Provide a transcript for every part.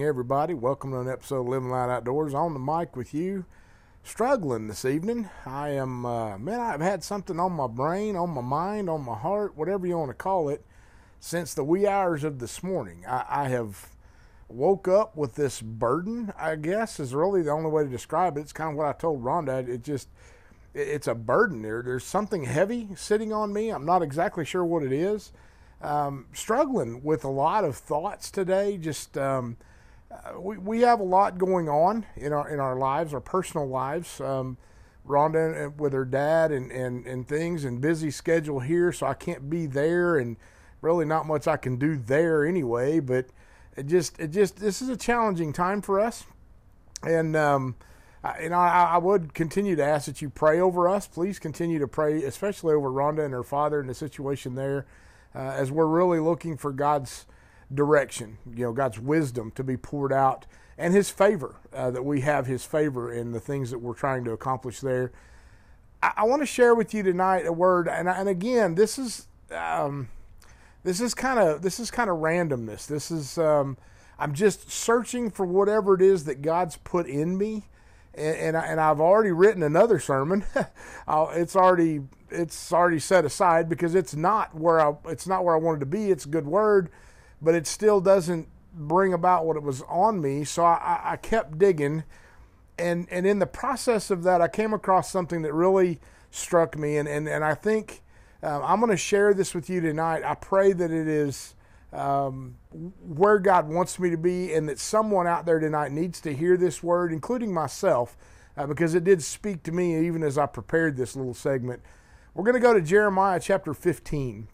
everybody. Welcome to an episode of Living Loud Outdoors. On the mic with you, struggling this evening. I am, uh, man, I've had something on my brain, on my mind, on my heart, whatever you want to call it, since the wee hours of this morning. I, I have woke up with this burden, I guess, is really the only way to describe it. It's kind of what I told Rhonda. It just, it, it's a burden there. There's something heavy sitting on me. I'm not exactly sure what it is. Um, struggling with a lot of thoughts today, just, um, uh, we, we have a lot going on in our in our lives, our personal lives. Um, Rhonda with her dad and, and, and things and busy schedule here, so I can't be there and really not much I can do there anyway. But it just it just this is a challenging time for us, and um, I, you know I, I would continue to ask that you pray over us. Please continue to pray, especially over Rhonda and her father and the situation there, uh, as we're really looking for God's direction, you know, God's wisdom to be poured out and His favor, uh, that we have His favor in the things that we're trying to accomplish there. I, I want to share with you tonight a word, and, and again, this is um, this is kind of this is kind of randomness. This is um, I'm just searching for whatever it is that God's put in me, and and, I, and I've already written another sermon. it's already it's already set aside because it's not where I it's not where I wanted to be. It's a good word but it still doesn't bring about what it was on me. So I, I kept digging, and and in the process of that, I came across something that really struck me, and and and I think um, I'm going to share this with you tonight. I pray that it is. Um, where God wants me to be, and that someone out there tonight needs to hear this word, including myself, uh, because it did speak to me even as I prepared this little segment. We're going to go to Jeremiah chapter 15.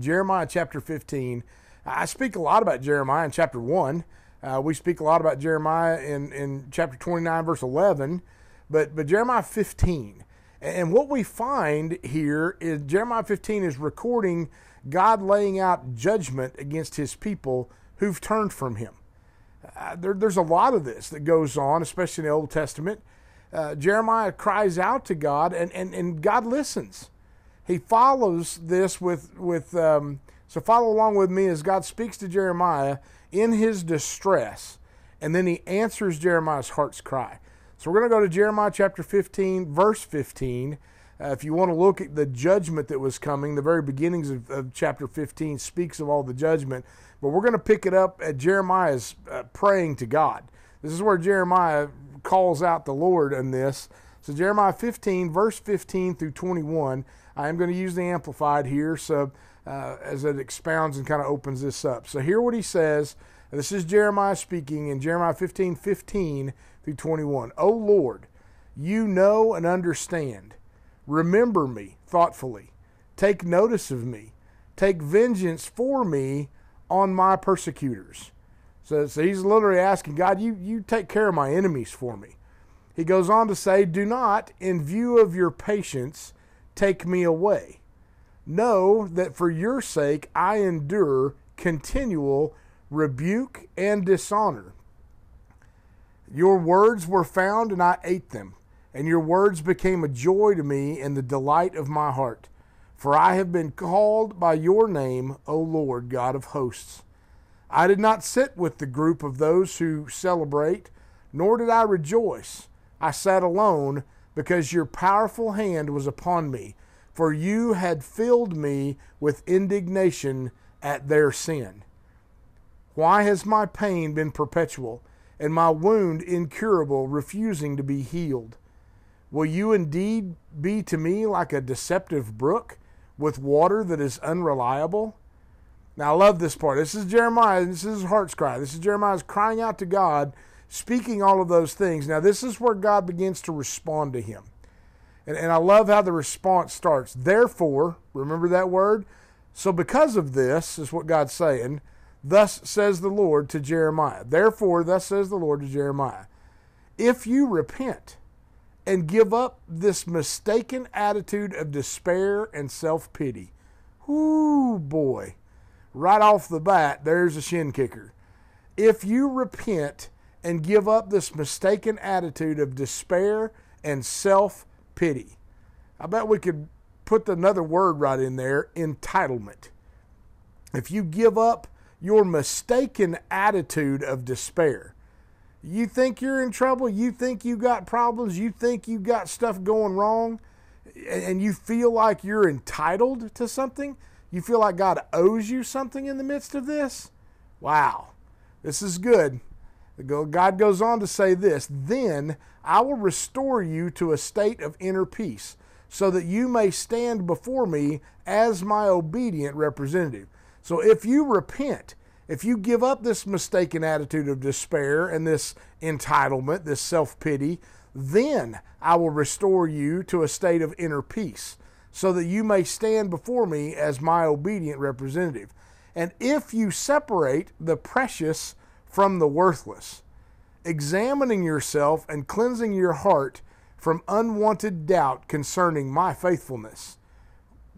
Jeremiah chapter 15. I speak a lot about Jeremiah in chapter 1. Uh, we speak a lot about Jeremiah in, in chapter 29, verse 11, but, but Jeremiah 15. And what we find here is Jeremiah 15 is recording God laying out judgment against his people who've turned from him. Uh, there, there's a lot of this that goes on, especially in the Old Testament. Uh, Jeremiah cries out to God, and, and, and God listens. He follows this with, with um, so follow along with me as God speaks to Jeremiah in his distress, and then he answers Jeremiah's heart's cry. So we're going to go to Jeremiah chapter 15, verse 15. Uh, if you want to look at the judgment that was coming, the very beginnings of, of, chapter 15 speaks of all the judgment. But we're going to pick it up at Jeremiah's uh, praying to God. This is where Jeremiah calls out the Lord in this. So, Jeremiah 15, verse 15 through 21. I am going to use the Amplified here. So, uh, as it expounds and kind of opens this up. So, hear what he says. This is Jeremiah speaking in Jeremiah 15 15 through 21. O Lord, you know and understand. Remember me thoughtfully. Take notice of me. Take vengeance for me on my persecutors. So, so he's literally asking God, you, you take care of my enemies for me. He goes on to say, Do not, in view of your patience, take me away. Know that for your sake I endure continual rebuke and dishonor. Your words were found, and I ate them, and your words became a joy to me and the delight of my heart. For I have been called by your name, O Lord God of hosts. I did not sit with the group of those who celebrate, nor did I rejoice. I sat alone because your powerful hand was upon me for you had filled me with indignation at their sin. Why has my pain been perpetual, and my wound incurable, refusing to be healed? Will you indeed be to me like a deceptive brook with water that is unreliable? Now, I love this part. This is Jeremiah. This is his heart's cry. This is Jeremiah's crying out to God, speaking all of those things. Now, this is where God begins to respond to him. And, and I love how the response starts. Therefore, remember that word? So, because of this, is what God's saying, thus says the Lord to Jeremiah. Therefore, thus says the Lord to Jeremiah, if you repent and give up this mistaken attitude of despair and self pity, whoo boy, right off the bat, there's a shin kicker. If you repent and give up this mistaken attitude of despair and self pity. I bet we could put another word right in there entitlement. If you give up your mistaken attitude of despair. You think you're in trouble, you think you got problems, you think you got stuff going wrong, and you feel like you're entitled to something. You feel like God owes you something in the midst of this. Wow, this is good. God goes on to say this Then I will restore you to a state of inner peace, so that you may stand before me as my obedient representative. So if you repent, if you give up this mistaken attitude of despair and this entitlement, this self pity, then I will restore you to a state of inner peace, so that you may stand before me as my obedient representative. And if you separate the precious from the worthless, examining yourself and cleansing your heart from unwanted doubt concerning my faithfulness,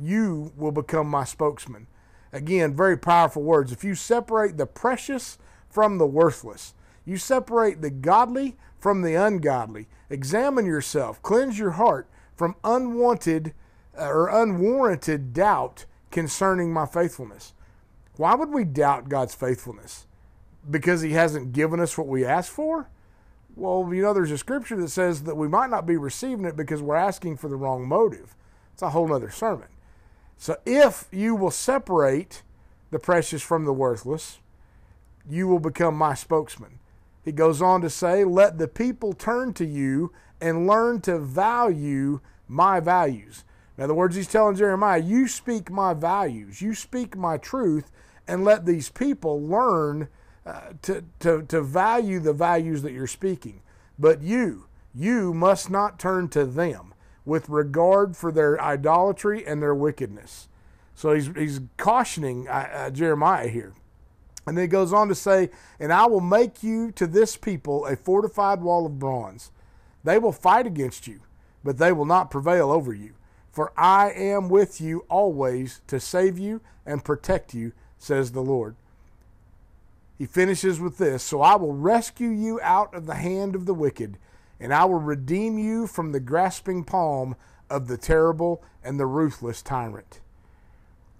you will become my spokesman. Again, very powerful words. If you separate the precious from the worthless, you separate the godly from the ungodly, examine yourself, cleanse your heart from unwanted uh, or unwarranted doubt concerning my faithfulness. Why would we doubt God's faithfulness? Because he hasn't given us what we asked for? Well, you know, there's a scripture that says that we might not be receiving it because we're asking for the wrong motive. It's a whole other sermon. So if you will separate the precious from the worthless, you will become my spokesman. He goes on to say, Let the people turn to you and learn to value my values. In other words, he's telling Jeremiah, You speak my values, you speak my truth, and let these people learn to, to, to value the values that you're speaking. But you, you must not turn to them with regard for their idolatry and their wickedness. So he's, he's cautioning uh, uh, Jeremiah here. And then he goes on to say, And I will make you to this people a fortified wall of bronze. They will fight against you, but they will not prevail over you. For I am with you always to save you and protect you, says the Lord. He finishes with this So I will rescue you out of the hand of the wicked, and I will redeem you from the grasping palm of the terrible and the ruthless tyrant.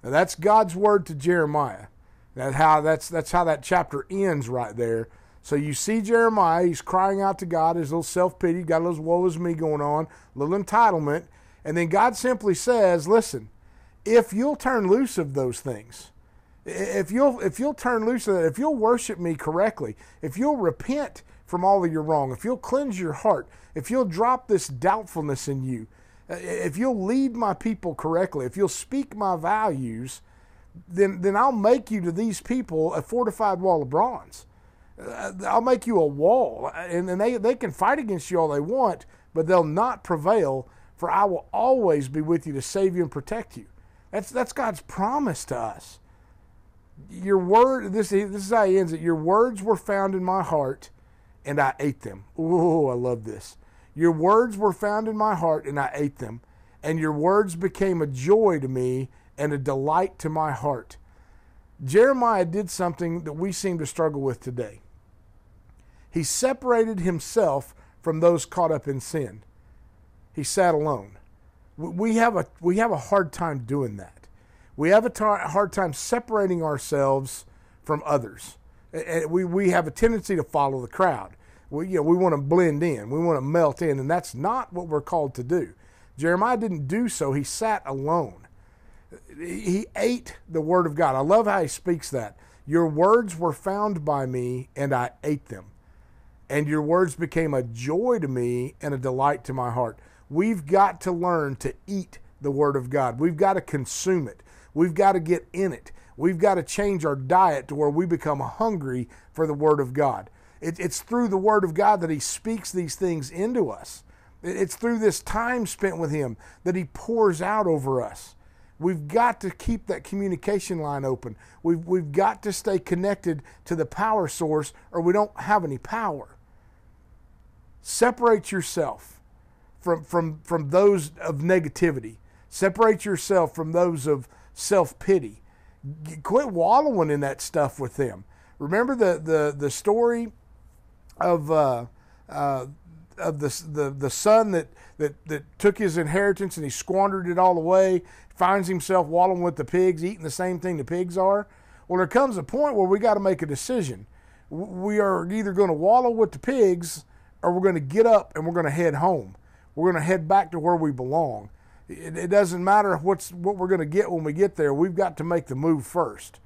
Now that's God's word to Jeremiah. That's how that's that's how that chapter ends right there. So you see Jeremiah, he's crying out to God, his little self-pity, got a little woe is me going on, little entitlement, and then God simply says, Listen, if you'll turn loose of those things, if you'll if you'll turn loose of that, if you'll worship me correctly, if you'll repent from all of your wrong, if you'll cleanse your heart, if you'll drop this doubtfulness in you, uh, if you'll lead my people correctly, if you'll speak my values, then then I'll make you to these people a fortified wall of bronze. Uh, I'll make you a wall, and, and they they can fight against you all they want, but they'll not prevail. For I will always be with you to save you and protect you. That's that's God's promise to us your word this this is how he ends it. Your words were found in my heart and i ate them. Oh i love this. Your words were found in my heart and i ate them. And your words became a joy to me and a delight to my heart. Jeremiah did something that we seem to struggle with today. He separated himself from those caught up in sin. He sat alone. We have a we have a hard time doing that we have a hard time separating ourselves from others. And we, we have a tendency to follow the crowd. We, you know, we want to blend in, we want to melt in, and that's not what we're called to do. Jeremiah didn't do so, he sat alone. He ate the word of God. I love how he speaks that. Your words were found by me, and I ate them. And your words became a joy to me and a delight to my heart. We've got to learn to eat the Word of God. We've got to consume it. We've got to get in it. We've got to change our diet to where we become hungry for the Word of God. It, it's through the Word of God that He speaks these things into us. It, it's through this time spent with Him that He pours out over us. We've got to keep that communication line open. We've, we've got to stay connected to the power source or we don't have any power. Separate yourself from, from, from those of negativity. Separate yourself from those of self pity. Quit wallowing in that stuff with them. Remember the the the story of uh, uh, of the, the the son that, that that took his inheritance and he squandered it all away. Finds himself wallowing with the pigs, eating the same thing the pigs are. Well, there comes a point where we got to make a decision. We are either going to wallow with the pigs or we're going to get up and we're going to head home. We're going to head back to where we belong. It, it doesn't matter what's what we're going to get when we get there. We've got to make the move first.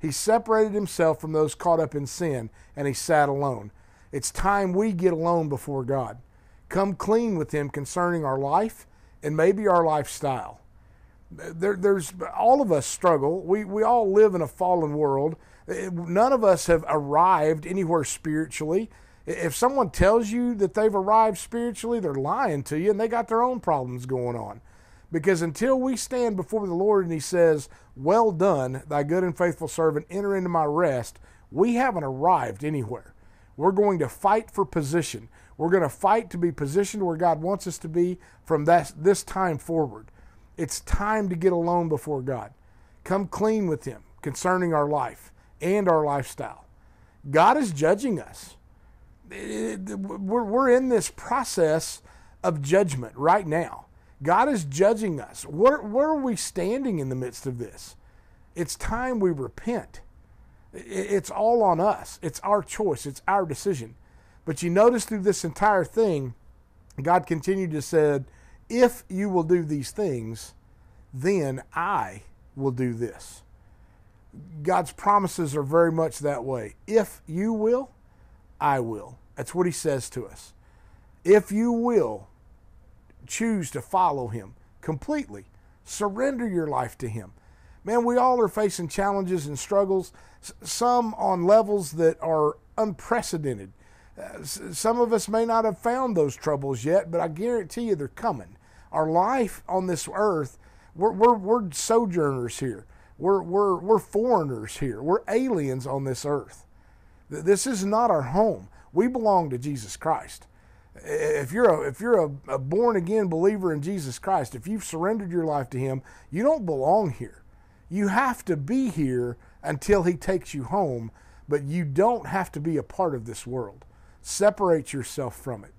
He separated himself from those caught up in sin and he sat alone. It's time we get alone before God. Come clean with him concerning our life and maybe our lifestyle. There, there's all of us struggle. We we all live in a fallen world. None of us have arrived anywhere spiritually. If someone tells you that they've arrived spiritually, they're lying to you and they got their own problems going on. Because until we stand before the Lord and He says, Well done, thy good and faithful servant, enter into my rest, we haven't arrived anywhere. We're going to fight for position. We're going to fight to be positioned where God wants us to be from that, this time forward. It's time to get alone before God. Come clean with Him concerning our life and our lifestyle. God is judging us. We're in this process of judgment right now. God is judging us. Where, where are we standing in the midst of this? It's time we repent. It's all on us. It's our choice. It's our decision. But you notice through this entire thing, God continued to said, If you will do these things, then I will do this. God's promises are very much that way. If you will, I will. That's what he says to us. If you will choose to follow him completely, surrender your life to him. Man, we all are facing challenges and struggles, some on levels that are unprecedented. Uh, some of us may not have found those troubles yet, but I guarantee you they're coming. Our life on this earth, we're, we're, we're sojourners here. We're, we're, we're foreigners here. We're aliens on this earth. This is not our home. We belong to Jesus Christ. If you're a, if you're a, a born again believer in Jesus Christ, if you've surrendered your life to Him, you don't belong here. You have to be here until He takes you home, but you don't have to be a part of this world. Separate yourself from it.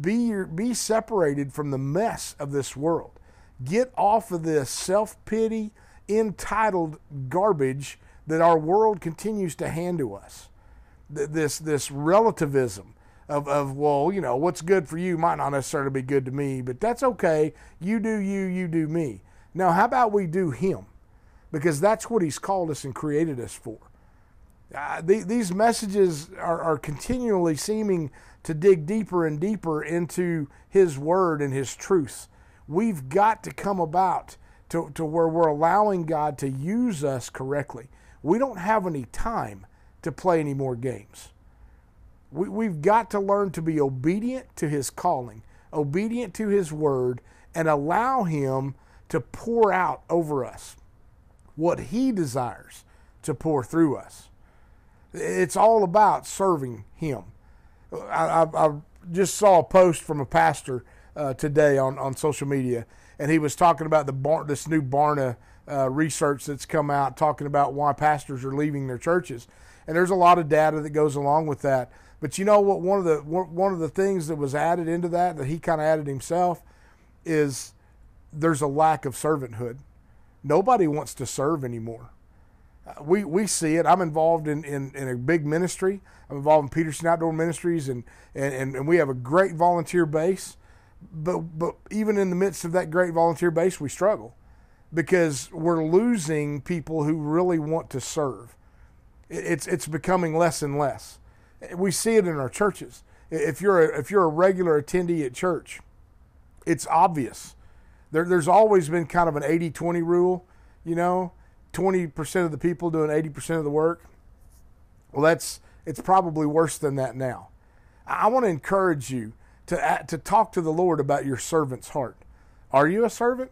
Be, your, be separated from the mess of this world. Get off of this self pity, entitled garbage that our world continues to hand to us. This, this relativism of, of, well, you know, what's good for you might not necessarily be good to me, but that's okay. You do you, you do me. Now, how about we do Him? Because that's what He's called us and created us for. Uh, the, these messages are, are continually seeming to dig deeper and deeper into His Word and His truth. We've got to come about to, to where we're allowing God to use us correctly. We don't have any time to play any more games. We, we've got to learn to be obedient to His calling, obedient to His Word, and allow Him to pour out over us what He desires to pour through us. It's all about serving Him. I, I, I just saw a post from a pastor uh, today on, on social media, and he was talking about the bar, this new Barna uh, research that's come out talking about why pastors are leaving their churches. And there's a lot of data that goes along with that. But you know what? One of the one of the things that was added into that that he kind of added himself is there's a lack of servanthood. Nobody wants to serve anymore. We, we see it. I'm involved in, in, in, a big ministry. I'm involved in Peterson Outdoor Ministries, and, and, and we have a great volunteer base. But, but even in the midst of that great volunteer base, we struggle because we're losing people who really want to serve. It's, it's becoming less and less. We see it in our churches. If you're a, if you're a regular attendee at church, it's obvious there, there's always been kind of an 80 20 rule, you know, 20% of the people doing 80% of the work. Well, that's it's probably worse than that now. I want to encourage you to to talk to the Lord about your servant's heart. Are you a servant?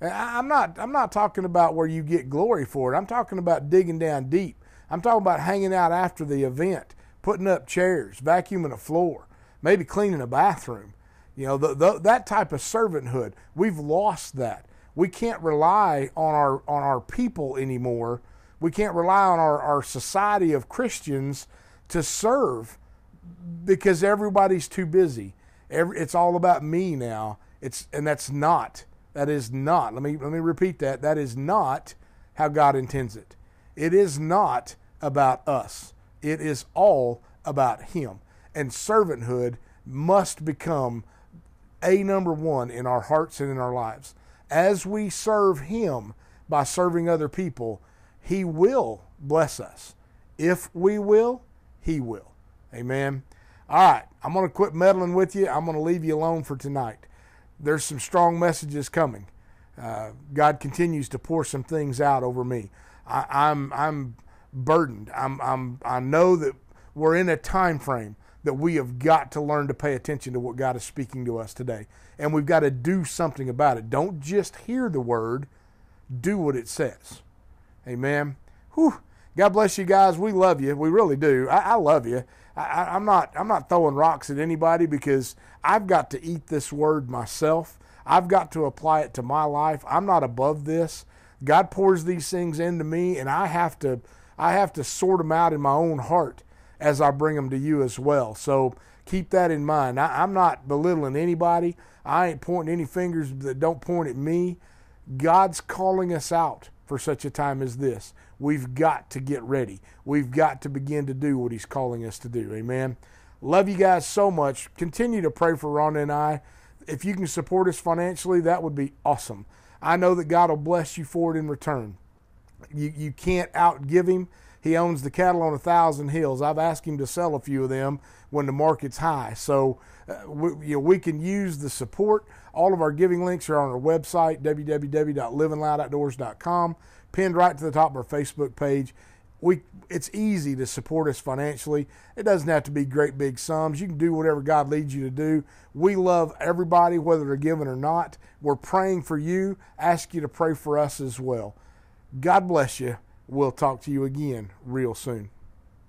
I'm not I'm not talking about where you get glory for it. I'm talking about digging down deep. I'm talking about hanging out after the event, putting up chairs, vacuuming a floor, maybe cleaning a bathroom. You know, the, the, that type of servanthood, we've lost that. We can't rely on our on our people anymore. We can't rely on our, our society of Christians to serve because everybody's too busy. Every, it's all about me now. It's and that's not. That is not. Let me let me repeat that. That is not how God intends it. It is not about us, it is all about Him. And servanthood must become a number one in our hearts and in our lives. As we serve Him by serving other people, He will bless us. If we will, He will. Amen. All right, I'm going to quit meddling with you. I'm going to leave you alone for tonight. There's some strong messages coming. Uh, God continues to pour some things out over me. I, I'm I'm burdened. I'm I'm I know that we're in a time frame that we have got to learn to pay attention to what God is speaking to us today. And we've got to do something about it. Don't just hear the word, do what it says. Amen. Whew. God bless you guys. We love you. We really do. I, I love you. I, am not I'm not throwing rocks at anybody because I've got to eat this word myself. I've got to apply it to my life. I'm not above this. God pours these things into me and I have to I have to sort them out in my own heart as I bring them to you as well. So keep that in mind. I, am not belittling anybody. I ain't pointing any fingers that don't point at me. God's calling us out for such a time as this. We've got to get ready. We've got to begin to do what He's calling us to do. Amen. Love you guys so much. Continue to pray for Rhonda and I. If you can support us financially, that would be awesome. I know that God will bless you for it in return. You, you can't outgive Him. He owns the cattle on a thousand hills. I've asked him to sell a few of them when the market's high. So uh, we, you know, we can use the support. All of our giving links are on our website, www.livingloudoutdoors.com, pinned right to the top of our Facebook page. We, it's easy to support us financially. It doesn't have to be great big sums. You can do whatever God leads you to do. We love everybody, whether they're given or not. We're praying for you. Ask you to pray for us as well. God bless you. We'll talk to you again real soon.